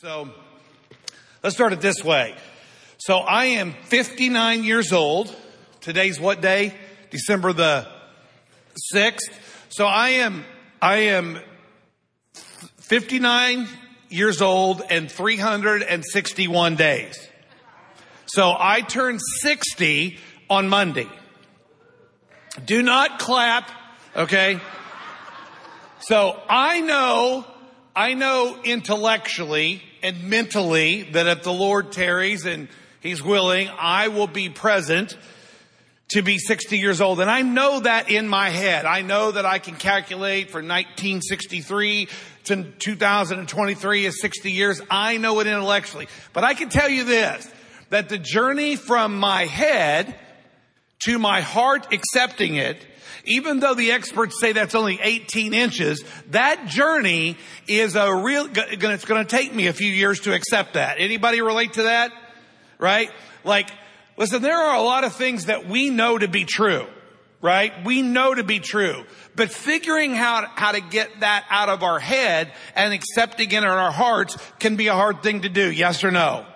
So let's start it this way. So I am 59 years old. Today's what day? December the 6th. So I am, I am 59 years old and 361 days. So I turned 60 on Monday. Do not clap, okay? So I know, I know intellectually and mentally that if the Lord tarries and He's willing, I will be present to be 60 years old. And I know that in my head. I know that I can calculate for 1963 to 2023 is 60 years. I know it intellectually. But I can tell you this, that the journey from my head to my heart accepting it even though the experts say that's only 18 inches, that journey is a real, it's going to take me a few years to accept that. Anybody relate to that? Right? Like, listen, there are a lot of things that we know to be true, right? We know to be true. But figuring out how to get that out of our head and accepting it in our hearts can be a hard thing to do. Yes or no?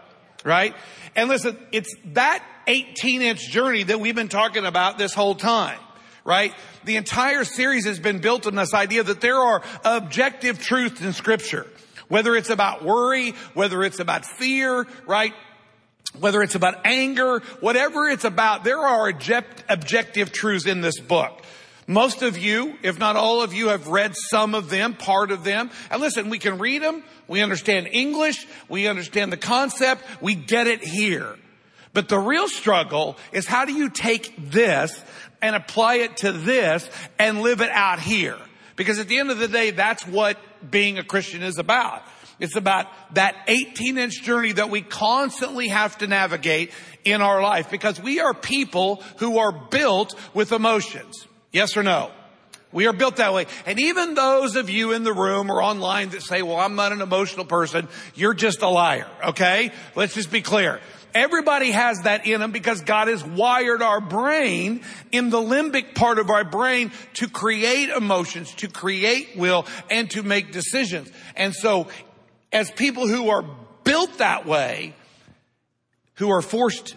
Right? And listen, it's that 18 inch journey that we've been talking about this whole time right? The entire series has been built on this idea that there are objective truths in scripture. Whether it's about worry, whether it's about fear, right? Whether it's about anger, whatever it's about, there are object, objective truths in this book. Most of you, if not all of you, have read some of them, part of them. And listen, we can read them. We understand English. We understand the concept. We get it here. But the real struggle is how do you take this and apply it to this and live it out here. Because at the end of the day, that's what being a Christian is about. It's about that 18 inch journey that we constantly have to navigate in our life because we are people who are built with emotions. Yes or no? We are built that way. And even those of you in the room or online that say, well, I'm not an emotional person, you're just a liar. Okay? Let's just be clear. Everybody has that in them because God has wired our brain in the limbic part of our brain to create emotions, to create will, and to make decisions. And so, as people who are built that way, who are forced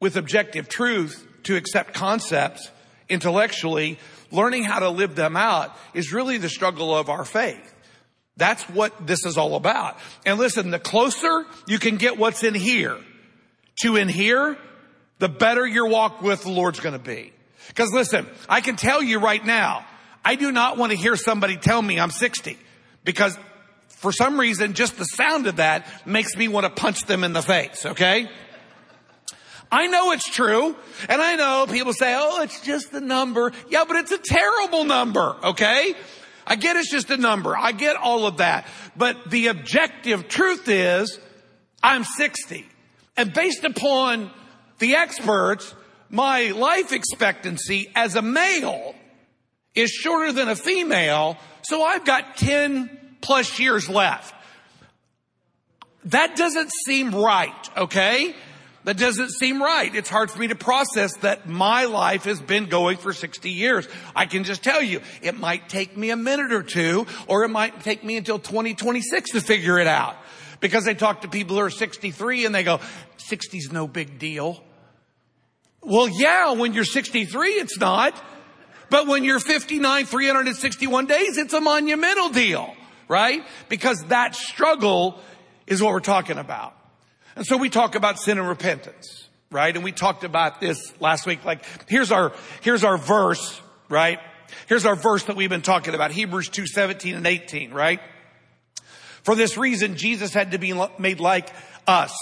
with objective truth to accept concepts intellectually, learning how to live them out is really the struggle of our faith. That's what this is all about. And listen, the closer you can get what's in here, to in here, the better your walk with the Lord's going to be. Because listen, I can tell you right now, I do not want to hear somebody tell me I'm 60 because for some reason, just the sound of that makes me want to punch them in the face. Okay. I know it's true. And I know people say, oh, it's just a number. Yeah, but it's a terrible number. Okay. I get it's just a number. I get all of that. But the objective truth is I'm 60. And based upon the experts, my life expectancy as a male is shorter than a female, so I've got 10 plus years left. That doesn't seem right, okay? That doesn't seem right. It's hard for me to process that my life has been going for 60 years. I can just tell you, it might take me a minute or two, or it might take me until 2026 to figure it out. Because they talk to people who are 63 and they go, 60's no big deal. Well, yeah, when you're 63, it's not. But when you're 59, 361 days, it's a monumental deal, right? Because that struggle is what we're talking about. And so we talk about sin and repentance, right? And we talked about this last week. Like, here's our, here's our verse, right? Here's our verse that we've been talking about, Hebrews 2, 17 and 18, right? For this reason, Jesus had to be made like us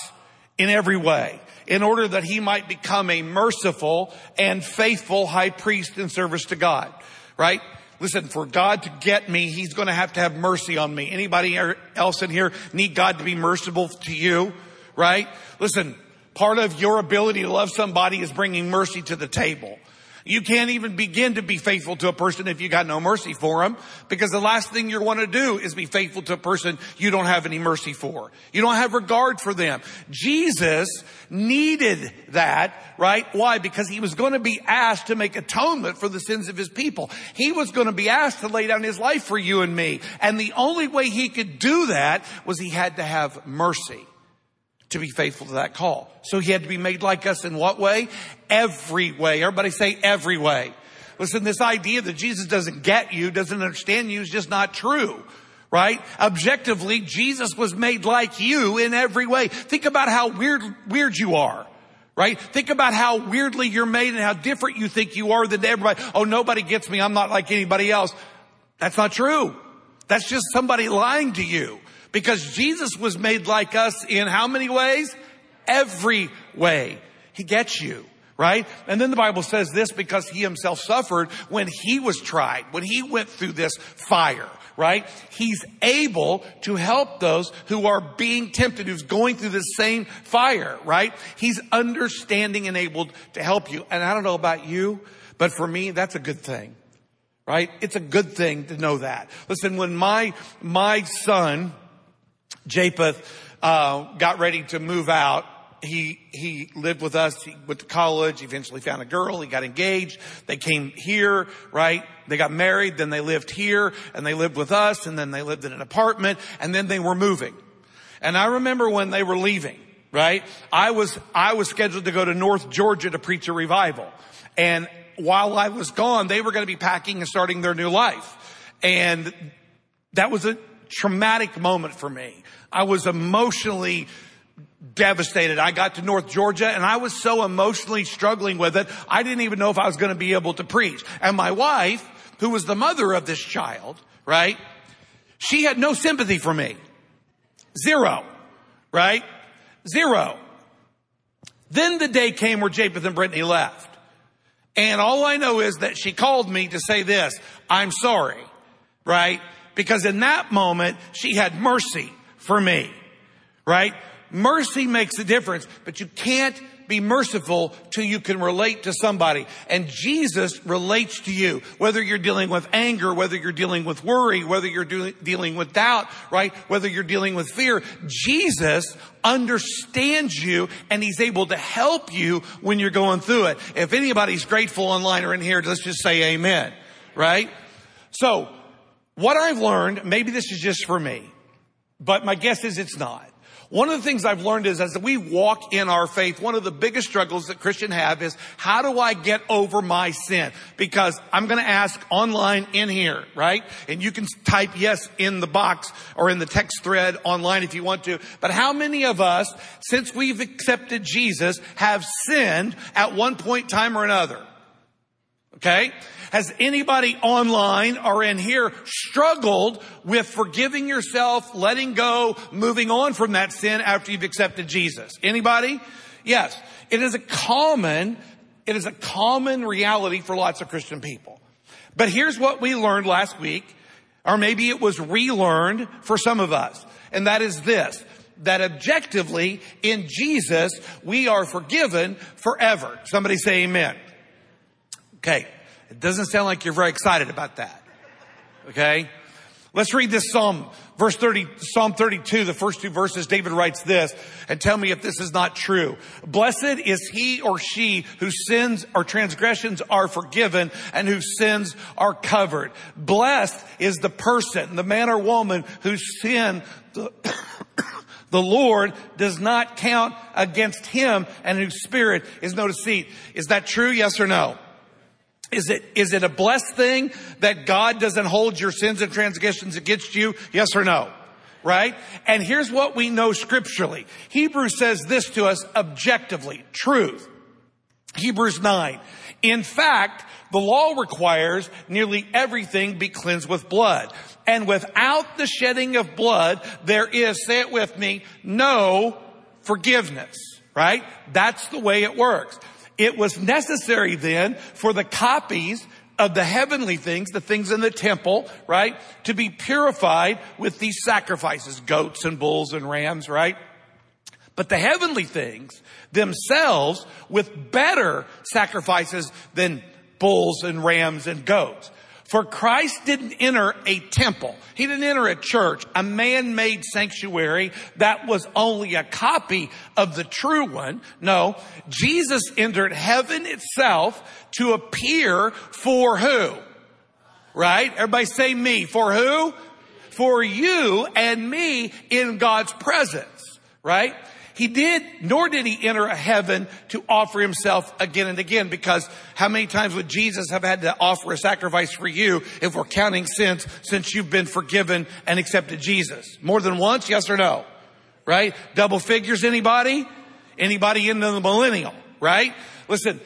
in every way in order that he might become a merciful and faithful high priest in service to God, right? Listen, for God to get me, he's going to have to have mercy on me. Anybody else in here need God to be merciful to you, right? Listen, part of your ability to love somebody is bringing mercy to the table. You can't even begin to be faithful to a person if you got no mercy for them because the last thing you want to do is be faithful to a person you don't have any mercy for. You don't have regard for them. Jesus needed that, right? Why? Because he was going to be asked to make atonement for the sins of his people. He was going to be asked to lay down his life for you and me. And the only way he could do that was he had to have mercy to be faithful to that call. So he had to be made like us in what way? Every way. Everybody say every way. Listen, this idea that Jesus doesn't get you, doesn't understand you is just not true. Right? Objectively, Jesus was made like you in every way. Think about how weird, weird you are. Right? Think about how weirdly you're made and how different you think you are than everybody. Oh, nobody gets me. I'm not like anybody else. That's not true. That's just somebody lying to you. Because Jesus was made like us in how many ways? Every way. He gets you right? And then the Bible says this because he himself suffered when he was tried, when he went through this fire, right? He's able to help those who are being tempted, who's going through the same fire, right? He's understanding and able to help you. And I don't know about you, but for me, that's a good thing, right? It's a good thing to know that. Listen, when my, my son, Japheth, uh, got ready to move out, he he lived with us. He went to college. Eventually found a girl. He got engaged. They came here, right? They got married. Then they lived here, and they lived with us. And then they lived in an apartment. And then they were moving. And I remember when they were leaving, right? I was I was scheduled to go to North Georgia to preach a revival, and while I was gone, they were going to be packing and starting their new life, and that was a traumatic moment for me. I was emotionally devastated. I got to North Georgia and I was so emotionally struggling with it, I didn't even know if I was going to be able to preach. And my wife, who was the mother of this child, right? She had no sympathy for me. Zero. Right? Zero. Then the day came where Japheth and Brittany left. And all I know is that she called me to say this, I'm sorry. Right? Because in that moment, she had mercy for me. Right? Mercy makes a difference, but you can't be merciful till you can relate to somebody. And Jesus relates to you, whether you're dealing with anger, whether you're dealing with worry, whether you're do- dealing with doubt, right? Whether you're dealing with fear. Jesus understands you and he's able to help you when you're going through it. If anybody's grateful online or in here, let's just say amen, right? So what I've learned, maybe this is just for me, but my guess is it's not. One of the things I've learned is as we walk in our faith, one of the biggest struggles that Christians have is how do I get over my sin? Because I'm going to ask online in here, right? And you can type yes in the box or in the text thread online if you want to. But how many of us, since we've accepted Jesus, have sinned at one point time or another? Okay? Has anybody online or in here struggled with forgiving yourself, letting go, moving on from that sin after you've accepted Jesus? Anybody? Yes. It is a common, it is a common reality for lots of Christian people. But here's what we learned last week, or maybe it was relearned for some of us. And that is this, that objectively in Jesus, we are forgiven forever. Somebody say amen. Okay. It doesn't sound like you're very excited about that. Okay? Let's read this Psalm, verse 30, Psalm 32, the first two verses. David writes this, and tell me if this is not true. Blessed is he or she whose sins or transgressions are forgiven and whose sins are covered. Blessed is the person, the man or woman whose sin the, the Lord does not count against him and whose spirit is no deceit. Is that true? Yes or no? Is it, is it a blessed thing that God doesn't hold your sins and transgressions against you? Yes or no? Right? And here's what we know scripturally. Hebrews says this to us objectively, truth. Hebrews 9. In fact, the law requires nearly everything be cleansed with blood. And without the shedding of blood, there is, say it with me, no forgiveness. Right? That's the way it works. It was necessary then for the copies of the heavenly things, the things in the temple, right, to be purified with these sacrifices, goats and bulls and rams, right? But the heavenly things themselves with better sacrifices than bulls and rams and goats. For Christ didn't enter a temple. He didn't enter a church, a man-made sanctuary that was only a copy of the true one. No, Jesus entered heaven itself to appear for who? Right? Everybody say me. For who? For you and me in God's presence. Right? He did, nor did he enter a heaven to offer himself again and again because how many times would Jesus have had to offer a sacrifice for you if we're counting sins since you've been forgiven and accepted Jesus? More than once? Yes or no? Right? Double figures anybody? Anybody in the millennial? Right? Listen,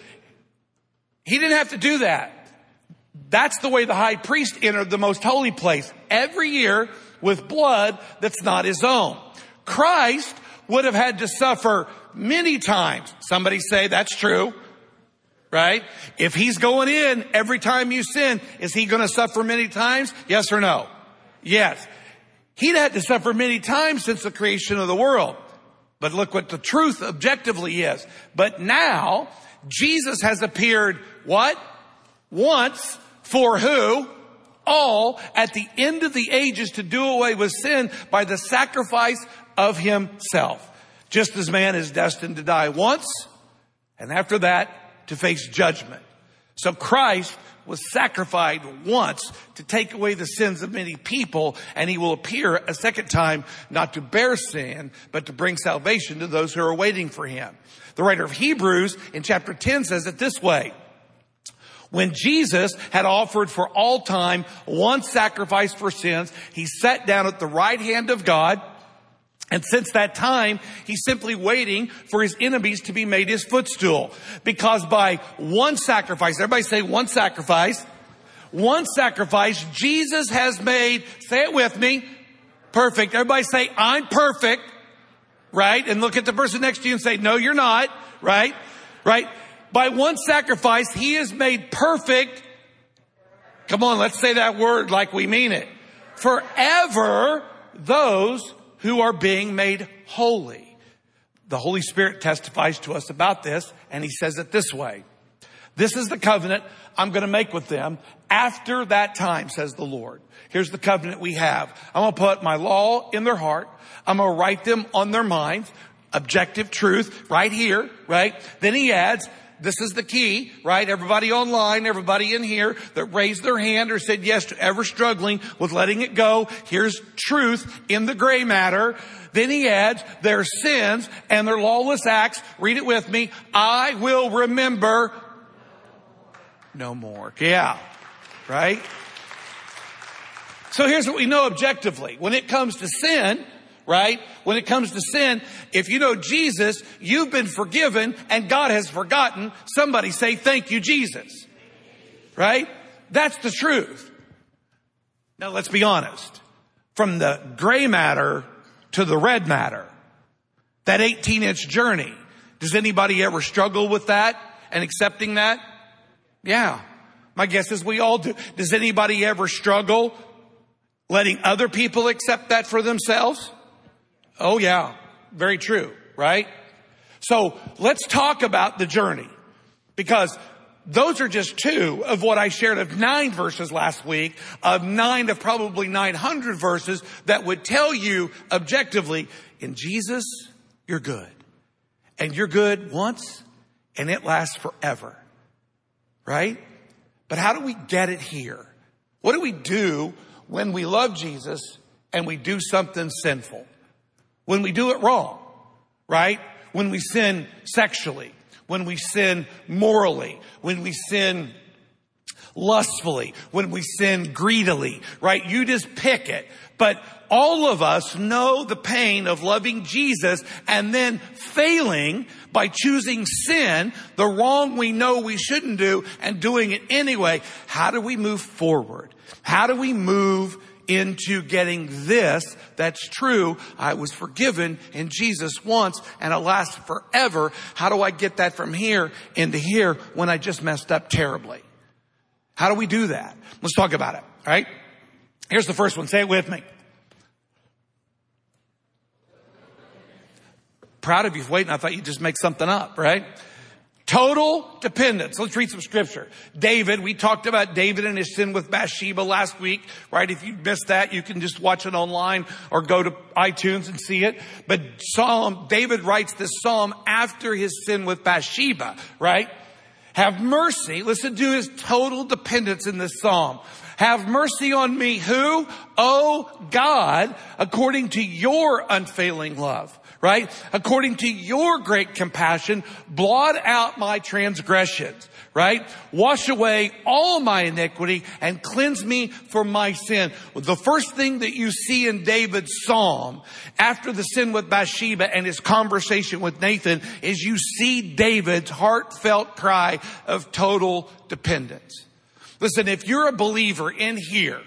he didn't have to do that. That's the way the high priest entered the most holy place every year with blood that's not his own. Christ would have had to suffer many times. Somebody say that's true. Right? If he's going in every time you sin, is he going to suffer many times? Yes or no? Yes. He'd had to suffer many times since the creation of the world. But look what the truth objectively is. But now, Jesus has appeared what? Once for who? All at the end of the ages to do away with sin by the sacrifice of himself. Just as man is destined to die once, and after that, to face judgment. So Christ was sacrificed once to take away the sins of many people, and he will appear a second time not to bear sin, but to bring salvation to those who are waiting for him. The writer of Hebrews in chapter 10 says it this way. When Jesus had offered for all time one sacrifice for sins, he sat down at the right hand of God, and since that time, he's simply waiting for his enemies to be made his footstool. Because by one sacrifice, everybody say one sacrifice, one sacrifice, Jesus has made, say it with me, perfect. Everybody say, I'm perfect, right? And look at the person next to you and say, no, you're not, right? Right? By one sacrifice, he is made perfect. Come on, let's say that word like we mean it. Forever those who are being made holy. The Holy Spirit testifies to us about this, and he says it this way. This is the covenant I'm going to make with them after that time, says the Lord. Here's the covenant we have. I'm going to put my law in their heart. I'm going to write them on their minds. Objective truth right here, right? Then he adds, this is the key, right? Everybody online, everybody in here that raised their hand or said yes to ever struggling with letting it go. Here's truth in the gray matter. Then he adds their sins and their lawless acts. Read it with me. I will remember no more. Yeah. Right? So here's what we know objectively. When it comes to sin, right? When it comes to sin, if you know Jesus, you've been forgiven and God has forgotten. Somebody say, thank you, Jesus. Right? That's the truth. Now let's be honest. From the gray matter to the red matter, that 18 inch journey, does anybody ever struggle with that and accepting that? Yeah. My guess is we all do. Does anybody ever struggle letting other people accept that for themselves? Oh yeah, very true, right? So let's talk about the journey because those are just two of what I shared of nine verses last week, of nine of probably 900 verses that would tell you objectively, in Jesus, you're good. And you're good once and it lasts forever. Right? But how do we get it here? What do we do when we love Jesus and we do something sinful? When we do it wrong, right? When we sin sexually, when we sin morally, when we sin lustfully, when we sin greedily, right? You just pick it. But all of us know the pain of loving Jesus and then failing by choosing sin, the wrong we know we shouldn't do and doing it anyway. How do we move forward? How do we move into getting this that's true. I was forgiven in Jesus once and it lasts forever. How do I get that from here into here when I just messed up terribly? How do we do that? Let's talk about it. Right. Here's the first one. Say it with me. Proud of you for waiting. I thought you'd just make something up, right? Total dependence. Let's read some scripture. David, we talked about David and his sin with Bathsheba last week, right? If you missed that, you can just watch it online or go to iTunes and see it. But Psalm, David writes this psalm after his sin with Bathsheba, right? Have mercy. Listen to his total dependence in this psalm. Have mercy on me. Who? Oh God, according to your unfailing love right? According to your great compassion, blot out my transgressions, right? Wash away all my iniquity and cleanse me from my sin. The first thing that you see in David's psalm after the sin with Bathsheba and his conversation with Nathan is you see David's heartfelt cry of total dependence. Listen, if you're a believer in here,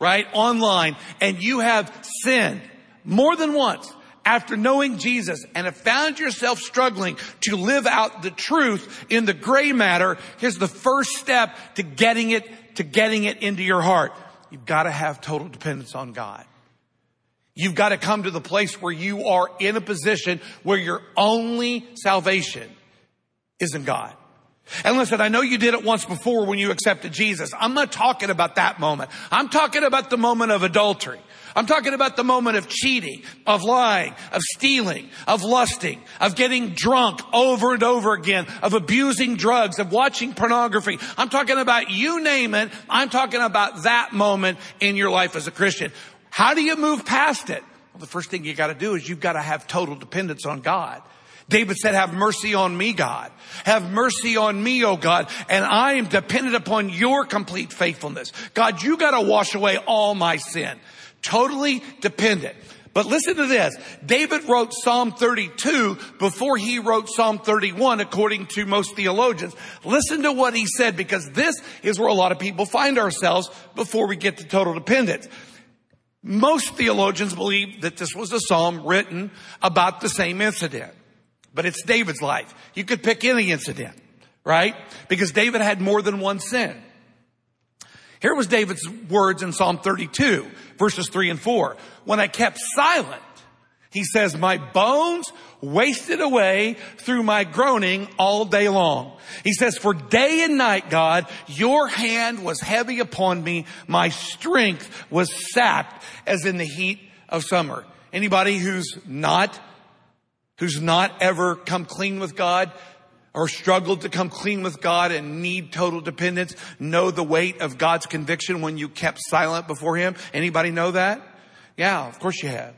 right, online, and you have sinned more than once, after knowing Jesus and have found yourself struggling to live out the truth in the gray matter, here's the first step to getting it, to getting it into your heart. You've got to have total dependence on God. You've got to come to the place where you are in a position where your only salvation is in God. And listen, I know you did it once before when you accepted Jesus. I'm not talking about that moment. I'm talking about the moment of adultery. I'm talking about the moment of cheating, of lying, of stealing, of lusting, of getting drunk over and over again, of abusing drugs, of watching pornography. I'm talking about you name it. I'm talking about that moment in your life as a Christian. How do you move past it? Well, the first thing you got to do is you've got to have total dependence on God. David said, have mercy on me, God. Have mercy on me, oh God. And I am dependent upon your complete faithfulness. God, you gotta wash away all my sin. Totally dependent. But listen to this. David wrote Psalm 32 before he wrote Psalm 31, according to most theologians. Listen to what he said because this is where a lot of people find ourselves before we get to total dependence. Most theologians believe that this was a psalm written about the same incident, but it's David's life. You could pick any incident, right? Because David had more than one sin. Here was David's words in Psalm 32, verses 3 and 4. When I kept silent, he says, my bones wasted away through my groaning all day long. He says, for day and night, God, your hand was heavy upon me. My strength was sapped as in the heat of summer. Anybody who's not, who's not ever come clean with God, or struggled to come clean with God and need total dependence know the weight of God's conviction when you kept silent before Him? Anybody know that? Yeah, of course you have.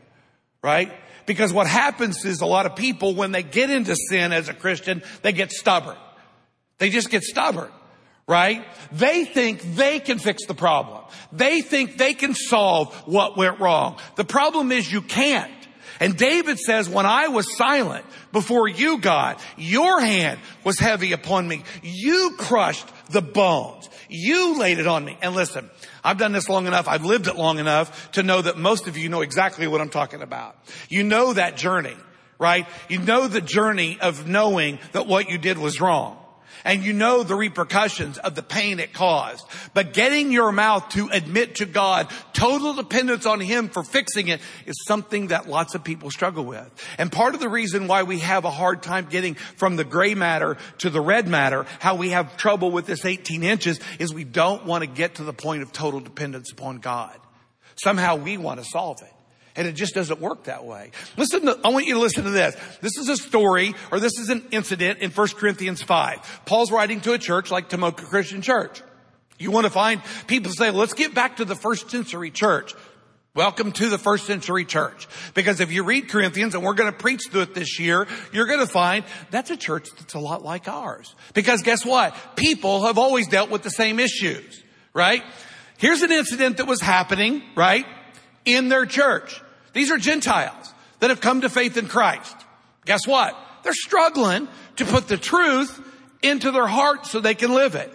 Right? Because what happens is a lot of people, when they get into sin as a Christian, they get stubborn. They just get stubborn. Right? They think they can fix the problem. They think they can solve what went wrong. The problem is you can't. And David says, when I was silent before you, God, your hand was heavy upon me. You crushed the bones. You laid it on me. And listen, I've done this long enough. I've lived it long enough to know that most of you know exactly what I'm talking about. You know that journey, right? You know the journey of knowing that what you did was wrong and you know the repercussions of the pain it caused. But getting your mouth to admit to God total dependence on Him for fixing it is something that lots of people struggle with. And part of the reason why we have a hard time getting from the gray matter to the red matter, how we have trouble with this 18 inches is we don't want to get to the point of total dependence upon God. Somehow we want to solve it. And it just doesn't work that way. Listen to, I want you to listen to this. This is a story or this is an incident in 1 Corinthians 5. Paul's writing to a church like Tomoka Christian Church. You want to find people say, let's get back to the first century church. Welcome to the first century church. Because if you read Corinthians, and we're going to preach through it this year, you're going to find that's a church that's a lot like ours. Because guess what? People have always dealt with the same issues, right? Here's an incident that was happening, right? In their church. These are Gentiles that have come to faith in Christ. Guess what? They're struggling to put the truth into their heart so they can live it.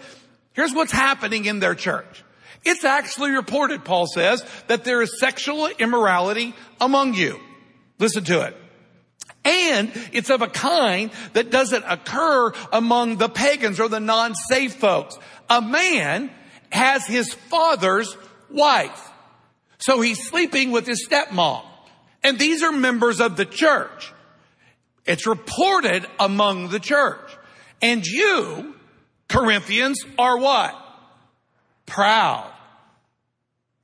Here's what's happening in their church. It's actually reported, Paul says, that there is sexual immorality among you. Listen to it. And it's of a kind that doesn't occur among the pagans or the non-saved folks. A man has his father's wife. So he's sleeping with his stepmom. And these are members of the church. It's reported among the church. And you, Corinthians, are what? Proud.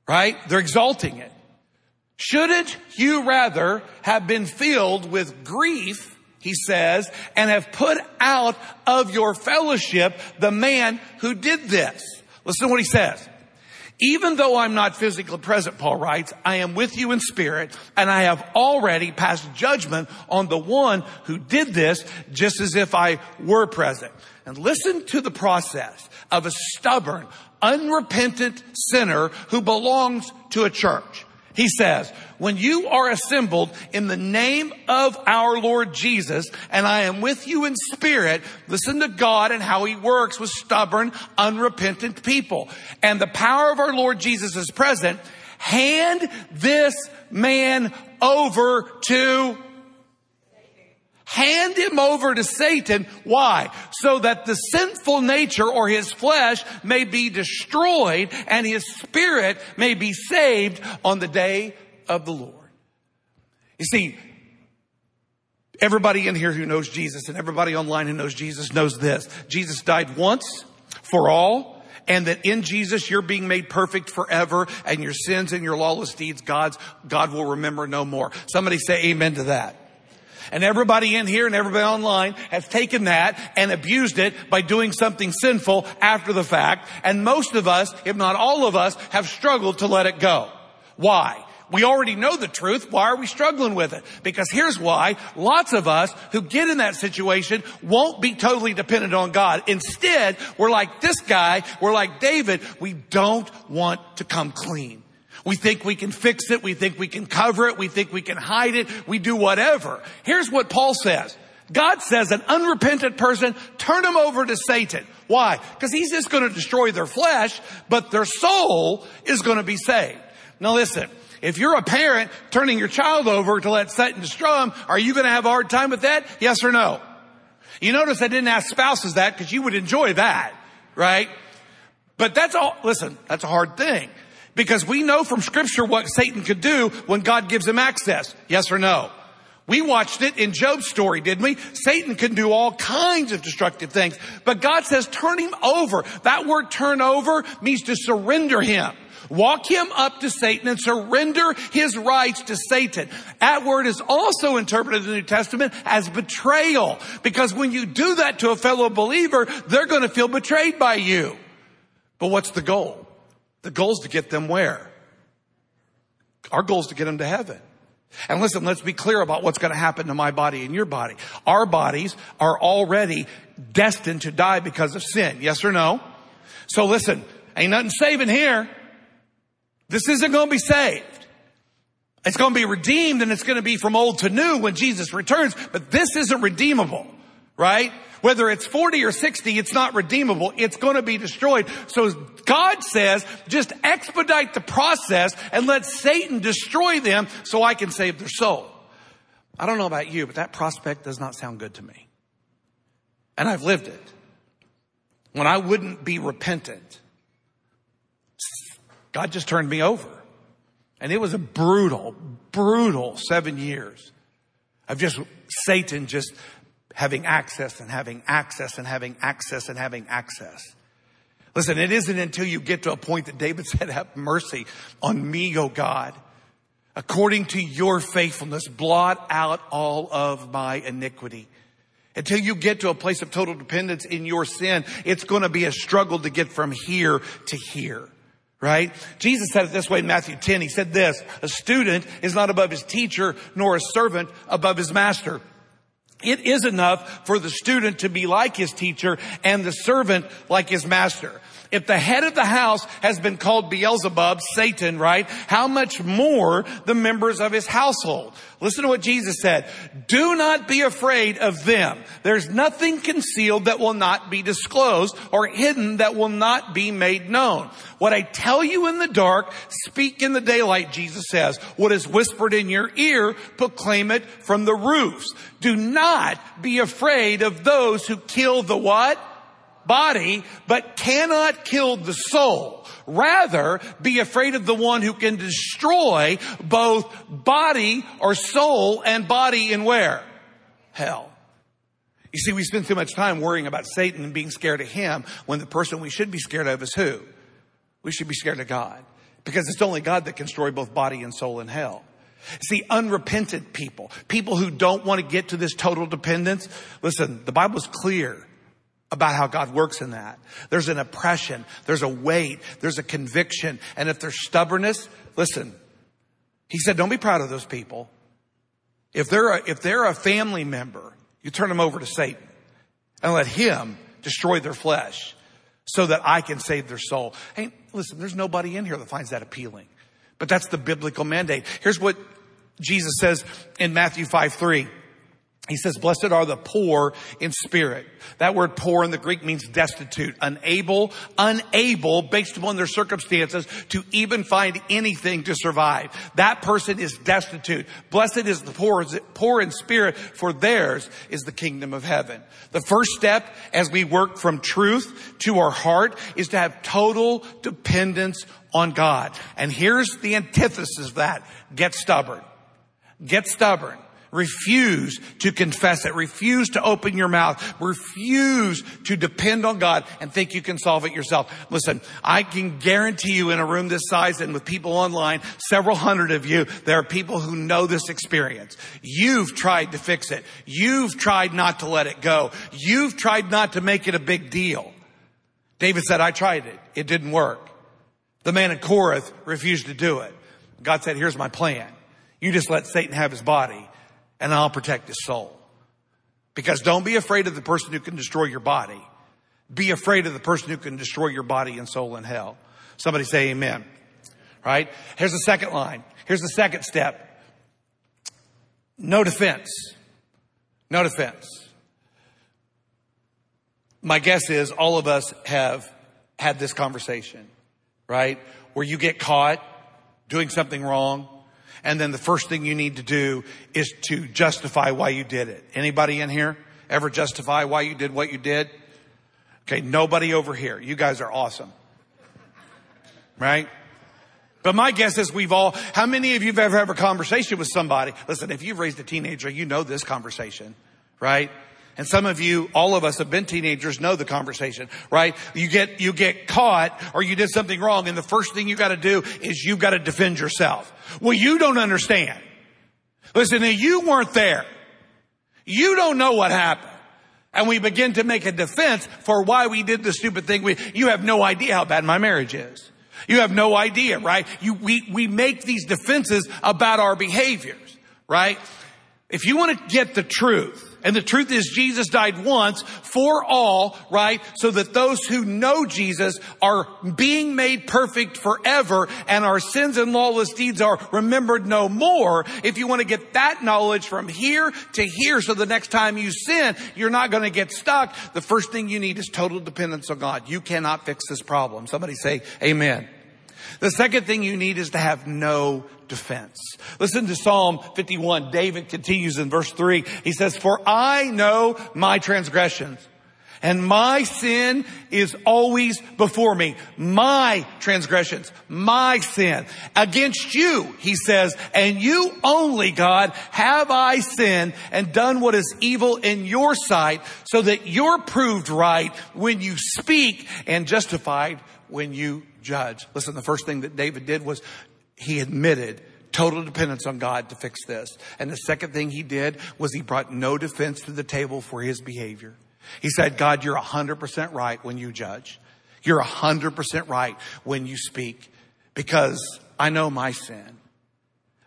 Right? They're exalting it. Shouldn't you rather have been filled with grief, he says, and have put out of your fellowship the man who did this? Listen to what he says. Even though I'm not physically present, Paul writes, I am with you in spirit and I have already passed judgment on the one who did this just as if I were present. And listen to the process of a stubborn, unrepentant sinner who belongs to a church. He says, when you are assembled in the name of our Lord Jesus, and I am with you in spirit, listen to God and how he works with stubborn, unrepentant people. And the power of our Lord Jesus is present. Hand this man over to hand him over to Satan. Why? So that the sinful nature or his flesh may be destroyed and his spirit may be saved on the day of the Lord. You see, everybody in here who knows Jesus and everybody online who knows Jesus knows this. Jesus died once for all and that in Jesus you're being made perfect forever and your sins and your lawless deeds God's God will remember no more. Somebody say amen to that. And everybody in here and everybody online has taken that and abused it by doing something sinful after the fact. And most of us, if not all of us, have struggled to let it go. Why? We already know the truth. Why are we struggling with it? Because here's why. Lots of us who get in that situation won't be totally dependent on God. Instead, we're like this guy. We're like David. We don't want to come clean. We think we can fix it. We think we can cover it. We think we can hide it. We do whatever. Here's what Paul says. God says an unrepentant person, turn them over to Satan. Why? Because he's just going to destroy their flesh, but their soul is going to be saved. Now listen, if you're a parent turning your child over to let Satan destroy them, are you going to have a hard time with that? Yes or no? You notice I didn't ask spouses that because you would enjoy that, right? But that's all, listen, that's a hard thing. Because we know from scripture what Satan could do when God gives him access. Yes or no? We watched it in Job's story, didn't we? Satan can do all kinds of destructive things, but God says turn him over. That word turn over means to surrender him. Walk him up to Satan and surrender his rights to Satan. That word is also interpreted in the New Testament as betrayal. Because when you do that to a fellow believer, they're going to feel betrayed by you. But what's the goal? The goal is to get them where? Our goal is to get them to heaven. And listen, let's be clear about what's going to happen to my body and your body. Our bodies are already destined to die because of sin. Yes or no? So listen, ain't nothing saving here. This isn't going to be saved. It's going to be redeemed and it's going to be from old to new when Jesus returns, but this isn't redeemable, right? Whether it's 40 or 60, it's not redeemable. It's going to be destroyed. So God says, just expedite the process and let Satan destroy them so I can save their soul. I don't know about you, but that prospect does not sound good to me. And I've lived it. When I wouldn't be repentant, God just turned me over. And it was a brutal, brutal seven years of just Satan just having access and having access and having access and having access. Listen, it isn't until you get to a point that David said, have mercy on me, O God. According to your faithfulness, blot out all of my iniquity. Until you get to a place of total dependence in your sin, it's going to be a struggle to get from here to here. Right? Jesus said it this way in Matthew 10. He said this, a student is not above his teacher, nor a servant above his master. It is enough for the student to be like his teacher and the servant like his master. If the head of the house has been called Beelzebub, Satan, right? How much more the members of his household? Listen to what Jesus said. Do not be afraid of them. There's nothing concealed that will not be disclosed or hidden that will not be made known. What I tell you in the dark, speak in the daylight, Jesus says. What is whispered in your ear, proclaim it from the roofs. Do not be afraid of those who kill the what? Body, but cannot kill the soul. Rather, be afraid of the one who can destroy both body or soul and body in where? Hell. You see, we spend too much time worrying about Satan and being scared of him when the person we should be scared of is who? We should be scared of God because it's only God that can destroy both body and soul in hell. See, unrepentant people, people who don't want to get to this total dependence. Listen, the Bible's clear about how God works in that. There's an oppression. There's a weight. There's a conviction. And if there's stubbornness, listen, he said, don't be proud of those people. If they're a, if they're a family member, you turn them over to Satan and let him destroy their flesh so that I can save their soul. Hey, listen, there's nobody in here that finds that appealing. But that's the biblical mandate. Here's what Jesus says in Matthew 5 3. He says, blessed are the poor in spirit. That word poor in the Greek means destitute, unable, unable based upon their circumstances to even find anything to survive. That person is destitute. Blessed is the poor, poor in spirit for theirs is the kingdom of heaven. The first step as we work from truth to our heart is to have total dependence on God. And here's the antithesis of that. Get stubborn. Get stubborn. Refuse to confess it. Refuse to open your mouth. Refuse to depend on God and think you can solve it yourself. Listen, I can guarantee you in a room this size and with people online, several hundred of you, there are people who know this experience. You've tried to fix it. You've tried not to let it go. You've tried not to make it a big deal. David said, I tried it. It didn't work. The man in Corinth refused to do it. God said, here's my plan. You just let Satan have his body and I'll protect his soul. Because don't be afraid of the person who can destroy your body. Be afraid of the person who can destroy your body and soul in hell. Somebody say amen. Right? Here's the second line. Here's the second step. No defense. No defense. My guess is all of us have had this conversation, right? Where you get caught doing something wrong and then the first thing you need to do is to justify why you did it. Anybody in here ever justify why you did what you did? Okay, nobody over here. You guys are awesome. Right? But my guess is we've all, how many of you have ever had a conversation with somebody? Listen, if you've raised a teenager, you know this conversation, right? And some of you, all of us have been teenagers, know the conversation, right? You get, you get caught or you did something wrong and the first thing you gotta do is you've gotta defend yourself. Well, you don't understand. Listen, you weren't there. You don't know what happened. And we begin to make a defense for why we did the stupid thing. We, you have no idea how bad my marriage is. You have no idea, right? You, we, we make these defenses about our behaviors, right? If you want to get the truth, and the truth is Jesus died once for all, right? So that those who know Jesus are being made perfect forever and our sins and lawless deeds are remembered no more. If you want to get that knowledge from here to here so the next time you sin, you're not going to get stuck. The first thing you need is total dependence on God. You cannot fix this problem. Somebody say amen. The second thing you need is to have no defense. Listen to Psalm 51. David continues in verse 3. He says, For I know my transgressions. And my sin is always before me. My transgressions, my sin against you, he says, and you only, God, have I sinned and done what is evil in your sight so that you're proved right when you speak and justified when you judge. Listen, the first thing that David did was he admitted total dependence on God to fix this. And the second thing he did was he brought no defense to the table for his behavior. He said, God, you're 100% right when you judge. You're 100% right when you speak because I know my sin.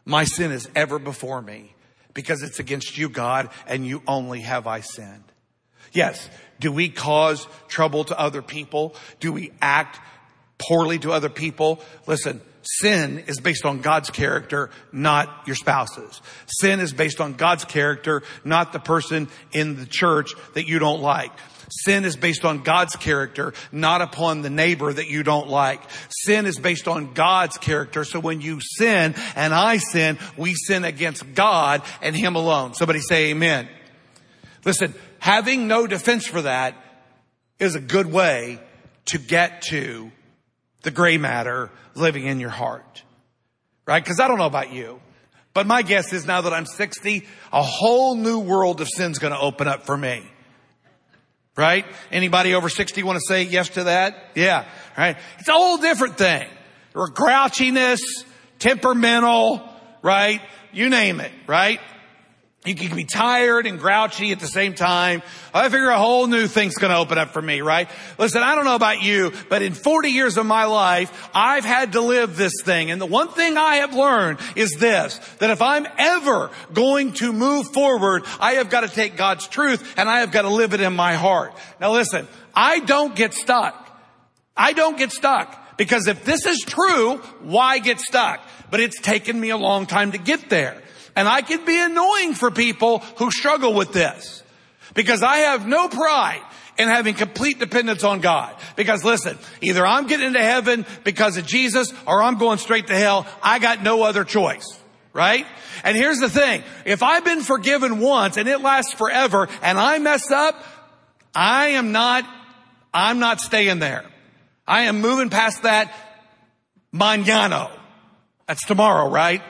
My sin is ever before me because it's against you, God, and you only have I sinned. Yes. Do we cause trouble to other people? Do we act poorly to other people? Listen, Sin is based on God's character, not your spouse's. Sin is based on God's character, not the person in the church that you don't like. Sin is based on God's character, not upon the neighbor that you don't like. Sin is based on God's character. So when you sin and I sin, we sin against God and Him alone. Somebody say amen. Listen, having no defense for that is a good way to get to the gray matter living in your heart. Right? Cause I don't know about you, but my guess is now that I'm 60, a whole new world of sin's to open up for me. right? Anybody over 60 want to say yes to that? Yeah, right? It's a whole different thing. Or grouchiness, temperamental, right? You name it, right? You can be tired and grouchy at the same time. I figure a whole new thing's to open up for me, right? Listen, I don't know about you, but in 40 years of my life, I've had to live this thing. And the one thing I have learned is this, that if I'm ever going to move forward, I have got to take God's truth and I have got to live it in my heart. Now listen, I don't get stuck. I don't get stuck because if this is true, why get stuck? But it's taken me a long time to get there. And I can be annoying for people who struggle with this because I have no pride in having complete dependence on God. Because listen, either I'm getting into heaven because of Jesus or I'm going straight to hell. I got no other choice. Right? And here's the thing. If I've been forgiven once and it lasts forever and I mess up, I am not, I'm not staying there. I am moving past that mañana. That's tomorrow, right?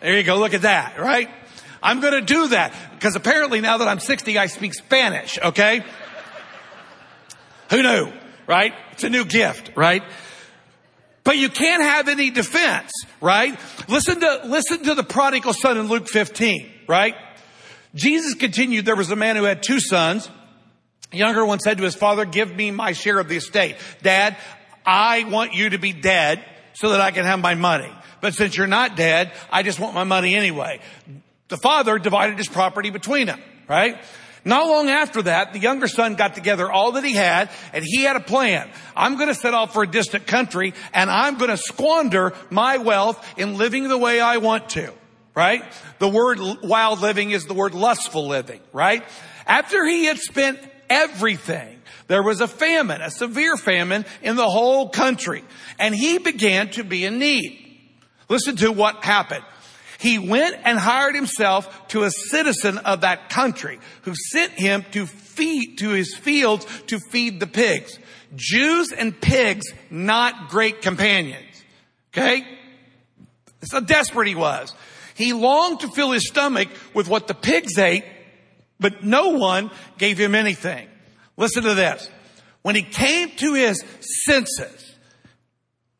There you go. Look at that, right? I'm going to do that because apparently now that I'm 60, I speak Spanish. Okay. Who knew, right? It's a new gift, right? But you can't have any defense, right? Listen to, listen to the prodigal son in Luke 15, right? Jesus continued, there was a man who had two sons. The younger one said to his father, give me my share of the estate. Dad, I want you to be dead so that I can have my money. But since you're not dead, I just want my money anyway. The father divided his property between them, right? Not long after that, the younger son got together all that he had and he had a plan. I'm going to set off for a distant country and I'm going to squander my wealth in living the way I want to, right? The word wild living is the word lustful living, right? After he had spent everything, there was a famine, a severe famine in the whole country and he began to be in need. Listen to what happened. He went and hired himself to a citizen of that country who sent him to feed to his fields to feed the pigs. Jews and pigs, not great companions. Okay? That's how desperate he was. He longed to fill his stomach with what the pigs ate, but no one gave him anything. Listen to this. When he came to his senses,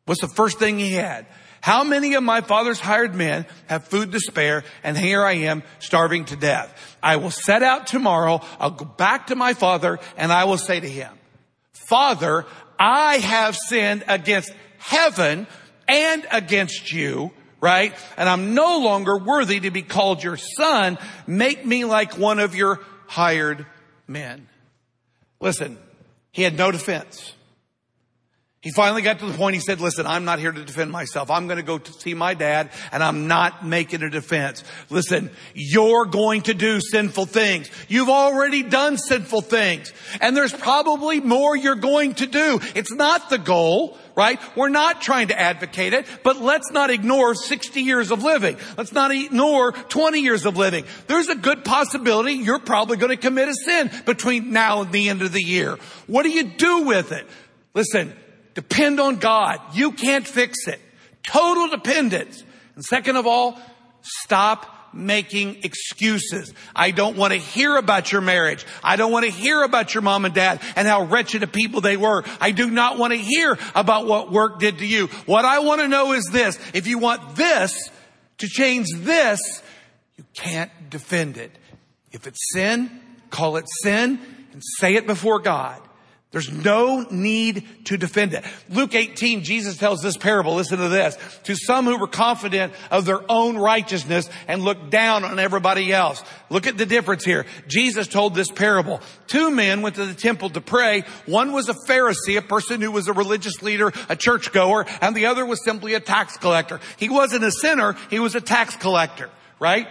what's the first thing he had? How many of my father's hired men have food to spare and here I am starving to death? I will set out tomorrow. I'll go back to my father and I will say to him, Father, I have sinned against heaven and against you, right? And I'm no longer worthy to be called your son. Make me like one of your hired men. Listen, he had no defense. He finally got to the point he said, listen, I'm not here to defend myself. I'm going to go to see my dad and I'm not making a defense. Listen, you're going to do sinful things. You've already done sinful things and there's probably more you're going to do. It's not the goal, right? We're not trying to advocate it, but let's not ignore 60 years of living. Let's not ignore 20 years of living. There's a good possibility you're probably going to commit a sin between now and the end of the year. What do you do with it? Listen, Depend on God. You can't fix it. Total dependence. And second of all, stop making excuses. I don't want to hear about your marriage. I don't want to hear about your mom and dad and how wretched of people they were. I do not want to hear about what work did to you. What I want to know is this. If you want this to change this, you can't defend it. If it's sin, call it sin and say it before God. There's no need to defend it. Luke 18, Jesus tells this parable. Listen to this. To some who were confident of their own righteousness and looked down on everybody else. Look at the difference here. Jesus told this parable. Two men went to the temple to pray. One was a Pharisee, a person who was a religious leader, a churchgoer, and the other was simply a tax collector. He wasn't a sinner, he was a tax collector, right?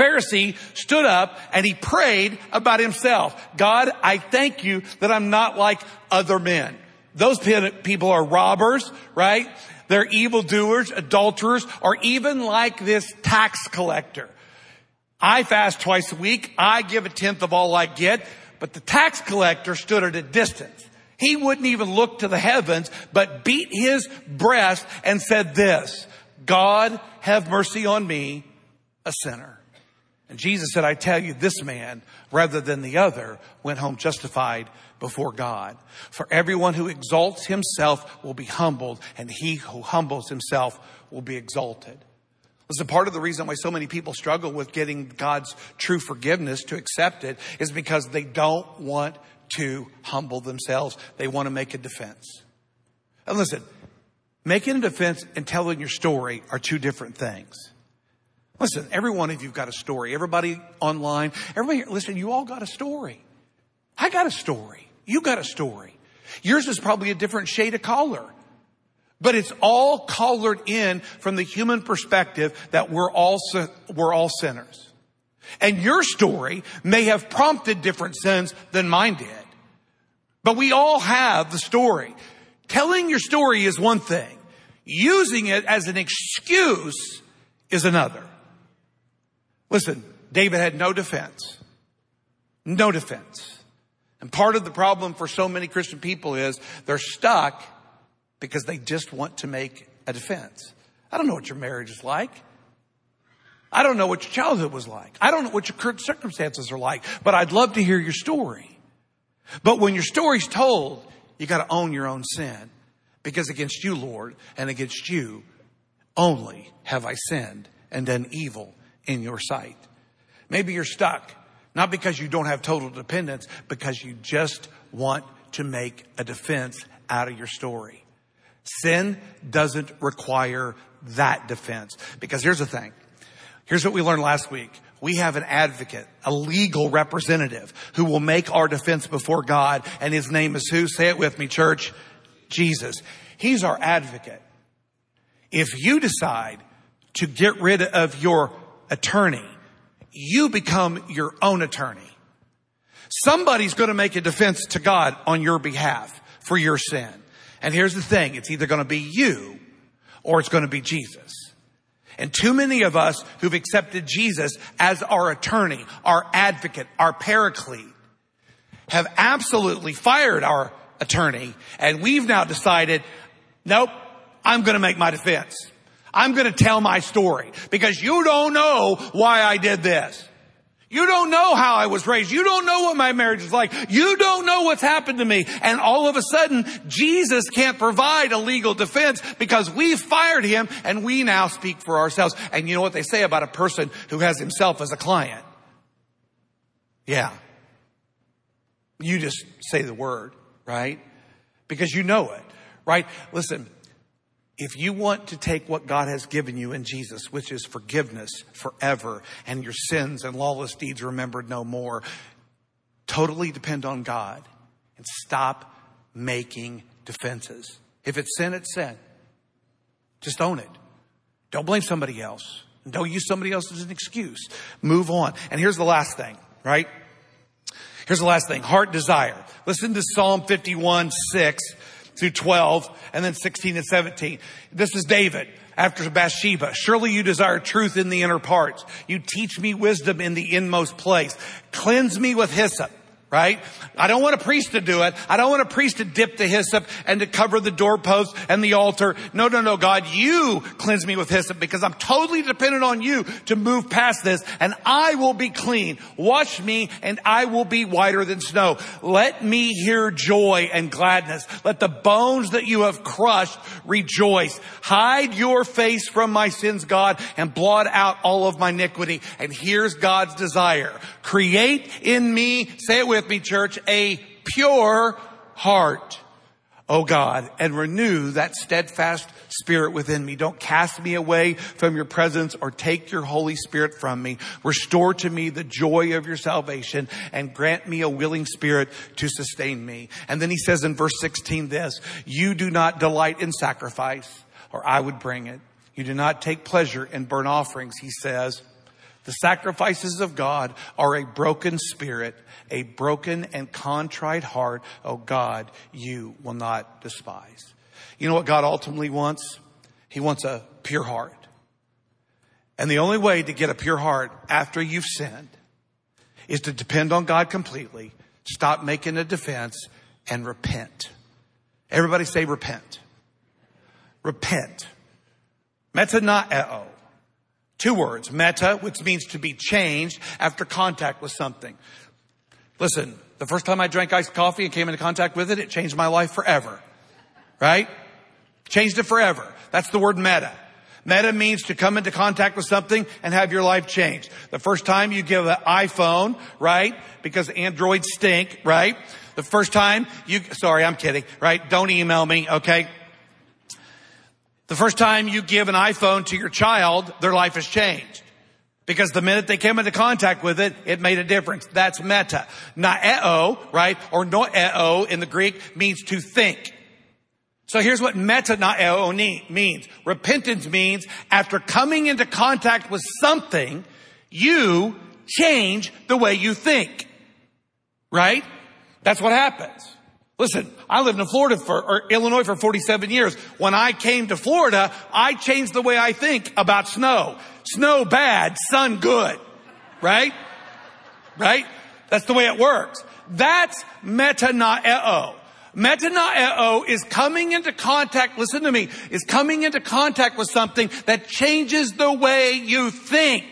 Pharisee stood up and he prayed about himself. God, I thank you that I'm not like other men. Those people are robbers, right? They're evildoers, adulterers, or even like this tax collector. I fast twice a week. I give a tenth of all I get, but the tax collector stood at a distance. He wouldn't even look to the heavens, but beat his breast and said this, God have mercy on me, a sinner. And Jesus said, I tell you, this man, rather than the other, went home justified before God. For everyone who exalts himself will be humbled, and he who humbles himself will be exalted. Listen, part of the reason why so many people struggle with getting God's true forgiveness to accept it is because they don't want to humble themselves. They want to make a defense. And listen, making a defense and telling your story are two different things. Listen, every one of you've got a story. Everybody online, everybody, listen, you all got a story. I got a story. You got a story. Yours is probably a different shade of color. But it's all colored in from the human perspective that we're all, we're all sinners. And your story may have prompted different sins than mine did. But we all have the story. Telling your story is one thing. Using it as an excuse is another. Listen, David had no defense. No defense. And part of the problem for so many Christian people is they're stuck because they just want to make a defense. I don't know what your marriage is like. I don't know what your childhood was like. I don't know what your current circumstances are like, but I'd love to hear your story. But when your story's told, you got to own your own sin because against you, Lord, and against you only have I sinned and done evil in your sight. Maybe you're stuck, not because you don't have total dependence, because you just want to make a defense out of your story. Sin doesn't require that defense. Because here's the thing. Here's what we learned last week. We have an advocate, a legal representative who will make our defense before God. And his name is who? Say it with me, church. Jesus. He's our advocate. If you decide to get rid of your attorney, you become your own attorney. Somebody's going to make a defense to God on your behalf for your sin. And here's the thing. It's either going to be you or it's going to be Jesus. And too many of us who've accepted Jesus as our attorney, our advocate, our paraclete, have absolutely fired our attorney and we've now decided, nope, I'm going to make my defense. I'm going to tell my story because you don't know why I did this. You don't know how I was raised. You don't know what my marriage is like. You don't know what's happened to me. And all of a sudden, Jesus can't provide a legal defense because we fired him and we now speak for ourselves. And you know what they say about a person who has himself as a client? Yeah. You just say the word, right? Because you know it, right? Listen, if you want to take what God has given you in Jesus, which is forgiveness forever and your sins and lawless deeds remembered no more, totally depend on God and stop making defenses. If it's sin, it's sin. Just own it. Don't blame somebody else. Don't use somebody else as an excuse. Move on. And here's the last thing, right? Here's the last thing. Heart desire. Listen to Psalm 51, 6 through 12 and then 16 and 17. This is David after Bathsheba. Surely you desire truth in the inner parts. You teach me wisdom in the inmost place. Cleanse me with hyssop right? I don't want a priest to do it. I don't want a priest to dip the hyssop and to cover the doorpost and the altar. No, no, no, God, you cleanse me with hyssop because I'm totally dependent on you to move past this and I will be clean. Wash me and I will be whiter than snow. Let me hear joy and gladness. Let the bones that you have crushed rejoice. Hide your face from my sins, God, and blot out all of my iniquity. And here's God's desire. Create in me, say it with with me, church, a pure heart, O God, and renew that steadfast spirit within me. Don't cast me away from your presence or take your Holy Spirit from me. Restore to me the joy of your salvation and grant me a willing spirit to sustain me. And then he says in verse 16 this, you do not delight in sacrifice or I would bring it. You do not take pleasure in burnt offerings, he says. The sacrifices of God are a broken spirit, a broken and contrite heart. Oh God, you will not despise. You know what God ultimately wants? He wants a pure heart. And the only way to get a pure heart after you've sinned is to depend on God completely, stop making a defense, and repent. Everybody say repent. Repent. Metanoeo Two words, meta, which means to be changed after contact with something. Listen, the first time I drank iced coffee and came into contact with it, it changed my life forever. Right? Changed it forever. That's the word meta. Meta means to come into contact with something and have your life changed. The first time you give an iPhone, right? Because Androids stink, right? The first time you, sorry, I'm kidding, right? Don't email me, okay? The first time you give an iPhone to your child, their life has changed. Because the minute they came into contact with it, it made a difference. That's meta. Naeo, right? Or noeo in the Greek means to think. So here's what metanoeo means. Repentance means after coming into contact with something, you change the way you think. Right? That's what happens. Listen, I lived in Florida for, or Illinois for 47 years. When I came to Florida, I changed the way I think about snow. Snow bad, sun good. Right? Right? That's the way it works. That's metanoeo. Metanoeo is coming into contact, listen to me, is coming into contact with something that changes the way you think.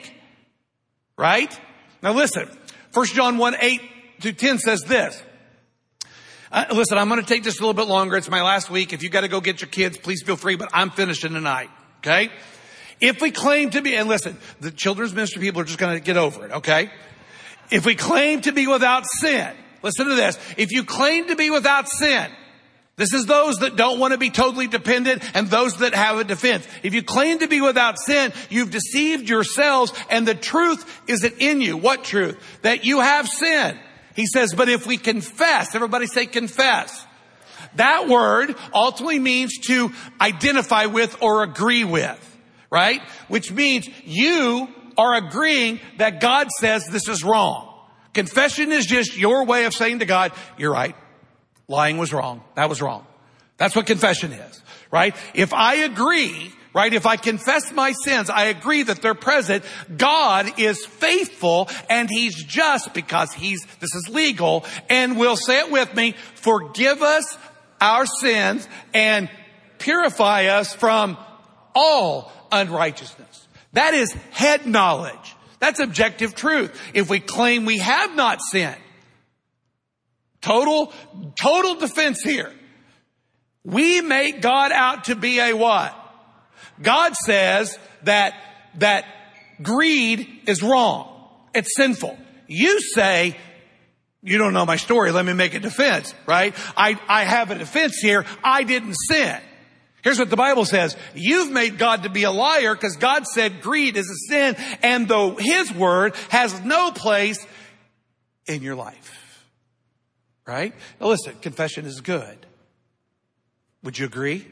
Right? Now listen, 1 John 1, 8 to 10 says this. Uh, listen, I'm going to take this a little bit longer. It's my last week. If you got to go get your kids, please feel free, but I'm finishing tonight. Okay? If we claim to be, and listen, the children's ministry people are just going to get over it. Okay? If we claim to be without sin, Listen to this. If you claim to be without sin, this is those that don't want to be totally dependent and those that have a defense. If you claim to be without sin, you've deceived yourselves and the truth isn't in you. What truth? That you have sin. He says, but if we confess, everybody say confess. That word ultimately means to identify with or agree with, right? Which means you are agreeing that God says this is wrong. Confession is just your way of saying to God, you're right. Lying was wrong. That was wrong. That's what confession is, right? If I agree, right? If I confess my sins, I agree that they're present. God is faithful and he's just because he's, this is legal and will say it with me, forgive us our sins and purify us from all unrighteousness. That is head knowledge. That's objective truth. If we claim we have not sinned, total, total defense here. We make God out to be a what? God says that, that greed is wrong. It's sinful. You say, you don't know my story. Let me make a defense, right? I, I have a defense here. I didn't sin. Here's what the Bible says. You've made God to be a liar because God said greed is a sin and though His word has no place in your life. Right? Now listen, confession is good. Would you agree?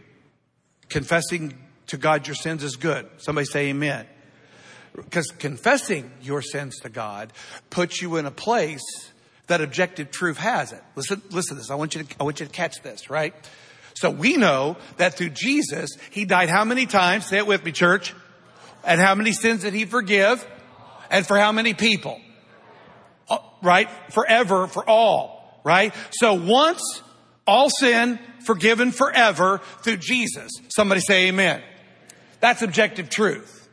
Confessing to God your sins is good. Somebody say amen. Because confessing your sins to God puts you in a place that objective truth has it. Listen, listen to this. I want you to, I want you to catch this, right? So we know that through Jesus, He died how many times? Say it with me, church. And how many sins did He forgive? And for how many people? Uh, right? Forever, for all. Right? So once, all sin, forgiven forever through Jesus. Somebody say amen. That's objective truth.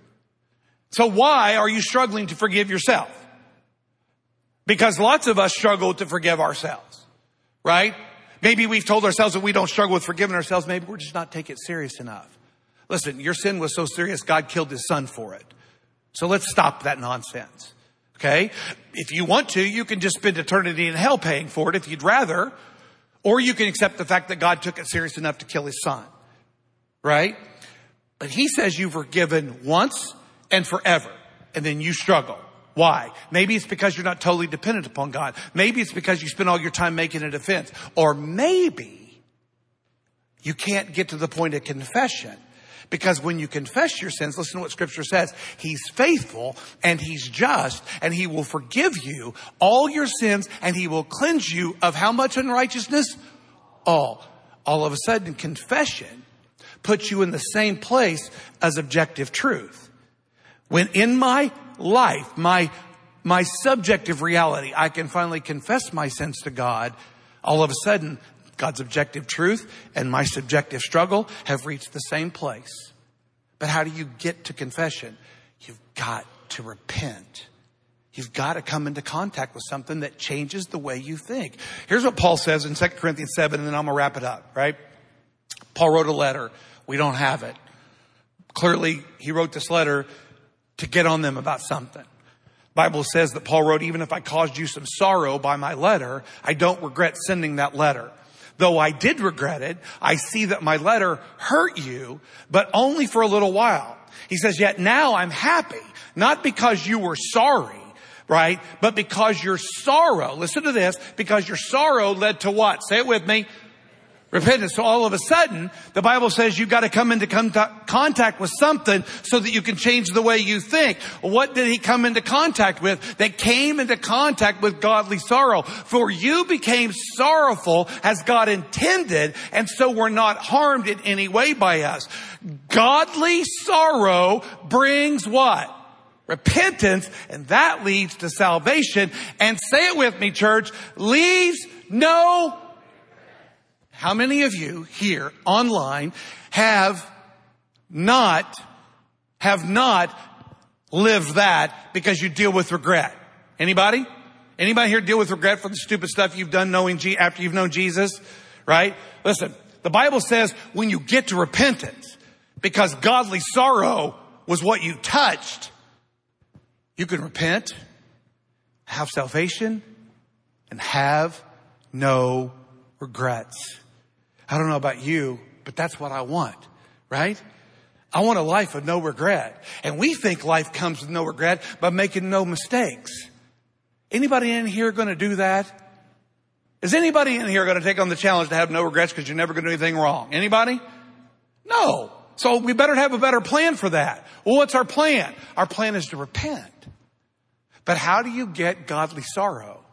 So why are you struggling to forgive yourself? Because lots of us struggle to forgive ourselves. Right? Maybe we've told ourselves that we don't struggle with forgiving ourselves. Maybe we're just not taking it serious enough. Listen, your sin was so serious, God killed his son for it. So let's stop that nonsense. Okay? If you want to, you can just spend eternity in hell paying for it if you'd rather. Or you can accept the fact that God took it serious enough to kill his son. Right? But he says you've forgiven once and forever. And then you struggle. Why? Maybe it's because you're not totally dependent upon God. Maybe it's because you spend all your time making a defense. Or maybe you can't get to the point of confession. Because when you confess your sins, listen to what scripture says. He's faithful and he's just and he will forgive you all your sins and he will cleanse you of how much unrighteousness? All. All of a sudden confession puts you in the same place as objective truth. When in my life, my, my subjective reality, I can finally confess my sins to God, all of a sudden, God's objective truth and my subjective struggle have reached the same place. But how do you get to confession? You've got to repent. You've got to come into contact with something that changes the way you think. Here's what Paul says in 2 Corinthians 7, and then I'm going to wrap it up, right? Paul wrote a letter. We don't have it. Clearly, he wrote this letter to get on them about something. Bible says that Paul wrote, even if I caused you some sorrow by my letter, I don't regret sending that letter. Though I did regret it, I see that my letter hurt you, but only for a little while. He says, yet now I'm happy, not because you were sorry, right? But because your sorrow, listen to this, because your sorrow led to what? Say it with me. Repentance. So all of a sudden, the Bible says you've got to come into contact with something so that you can change the way you think. What did he come into contact with? That came into contact with godly sorrow. For you became sorrowful as God intended, and so were not harmed in any way by us. Godly sorrow brings what? repentance, and that leads to salvation. And say it with me, church, leaves no. How many of you here online have not, have not lived that because you deal with regret? Anybody? Anybody here deal with regret for the stupid stuff you've done knowing G after you've known Jesus? Right? Listen, the Bible says when you get to repentance, because godly sorrow was what you touched, you can repent, have salvation, and have no regrets. I don't know about you, but that's what I want, right? I want a life of no regret. And we think life comes with no regret by making no mistakes. Anybody in here going to do that? Is anybody in here going to take on the challenge to have no regrets because you're never going to do anything wrong? Anybody? No. So we better have a better plan for that. Well, what's our plan? Our plan is to repent. But how do you get godly sorrow?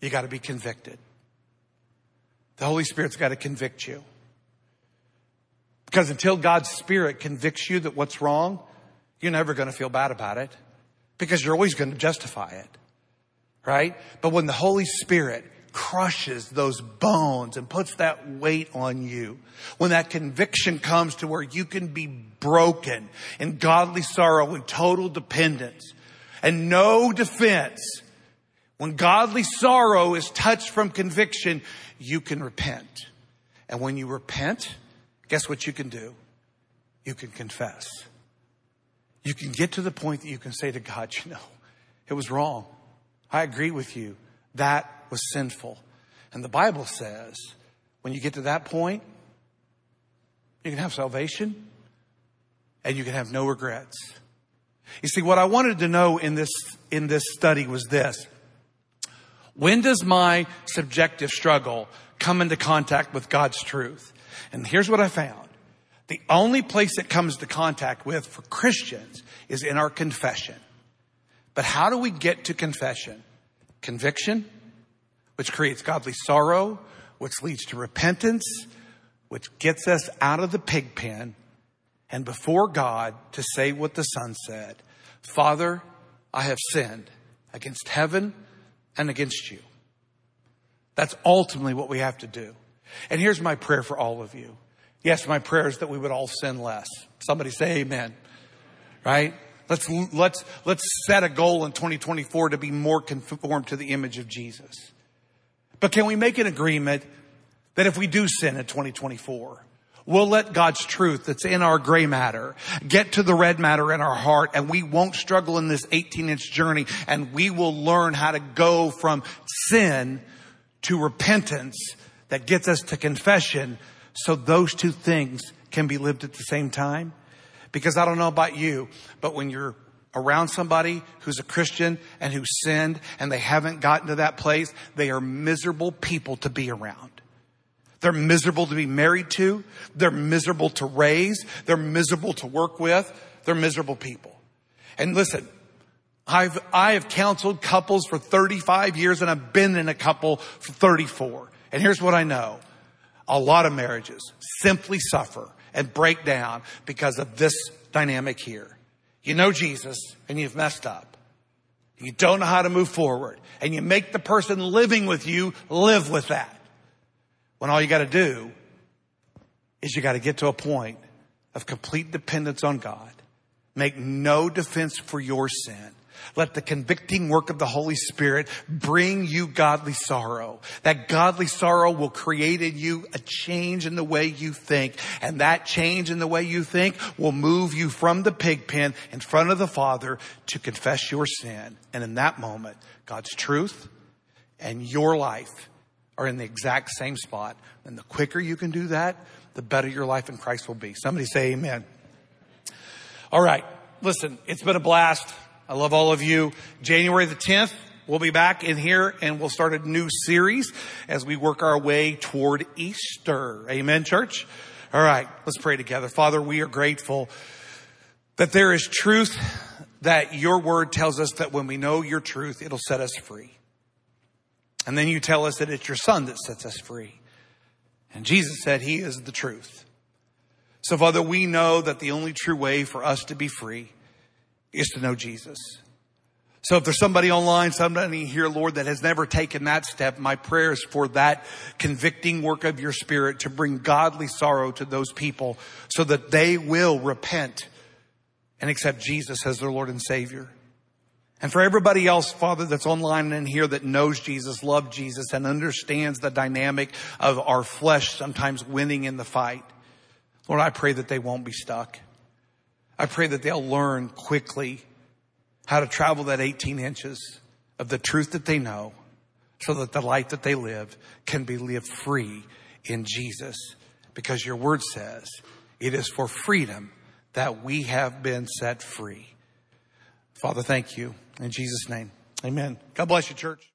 You got to be convicted. The Holy Spirit's got to convict you. Because until God's Spirit convicts you that what's wrong, you're never going to feel bad about it because you're always going to justify it. Right? But when the Holy Spirit crushes those bones and puts that weight on you. When that conviction comes to where you can be broken in godly sorrow and total dependence and no defense, when godly sorrow is touched from conviction, you can repent. And when you repent, guess what you can do? You can confess. You can get to the point that you can say to God, you know, it was wrong. I agree with you. That was sinful. And the Bible says when you get to that point, you can have salvation and you can have no regrets. You see, what I wanted to know in this, in this study was this. When does my subjective struggle come into contact with God's truth? And here's what I found. The only place it comes to contact with for Christians is in our confession. But how do we get to confession? Conviction, which creates godly sorrow, which leads to repentance, which gets us out of the pig pen and before God to say what the Son said Father, I have sinned against heaven and against you. That's ultimately what we have to do. And here's my prayer for all of you. Yes, my prayer is that we would all sin less. Somebody say amen. Right? Let's, let's, let's set a goal in 2024 to be more conformed to the image of Jesus. But can we make an agreement that if we do sin in 2024, we'll let God's truth that's in our gray matter get to the red matter in our heart and we won't struggle in this 18 inch journey and we will learn how to go from sin to repentance that gets us to confession so those two things can be lived at the same time. Because I don't know about you, but when you're around somebody who's a Christian and who sinned and they haven't gotten to that place, they are miserable people to be around. They're miserable to be married to. They're miserable to raise. They're miserable to work with. They're miserable people. And listen, I've, I have counseled couples for 35 years and I've been in a couple for 34. And here's what I know. A lot of marriages simply suffer and break down because of this dynamic here. You know Jesus and you've messed up. You don't know how to move forward and you make the person living with you live with that. When all you got to do is you got to get to a point of complete dependence on God make no defense for your sin. Let the convicting work of the Holy Spirit bring you godly sorrow. That godly sorrow will create in you a change in the way you think. And that change in the way you think will move you from the pig pen in front of the Father to confess your sin. And in that moment, God's truth and your life are in the exact same spot. And the quicker you can do that, the better your life in Christ will be. Somebody say amen. All right. Listen, it's been a blast. I love all of you. January the 10th, we'll be back in here and we'll start a new series as we work our way toward Easter. Amen, church? All right. Let's pray together. Father, we are grateful that there is truth that your word tells us that when we know your truth, it'll set us free. And then you tell us that it's your son that sets us free. And Jesus said he is the truth. So Father, we know that the only true way for us to be free is to know Jesus. So if there's somebody online, somebody here, Lord, that has never taken that step, my prayer is for that convicting work of your spirit to bring godly sorrow to those people so that they will repent and accept Jesus as their Lord and Savior. And for everybody else, Father, that's online and here that knows Jesus, loves Jesus, and understands the dynamic of our flesh sometimes winning in the fight. Lord, I pray that they won't be stuck. I pray that they'll learn quickly how to travel that 18 inches of the truth that they know so that the life that they live can be lived free in Jesus. Because your word says it is for freedom that we have been set free. Father, thank you. In Jesus' name, amen. God bless you, church.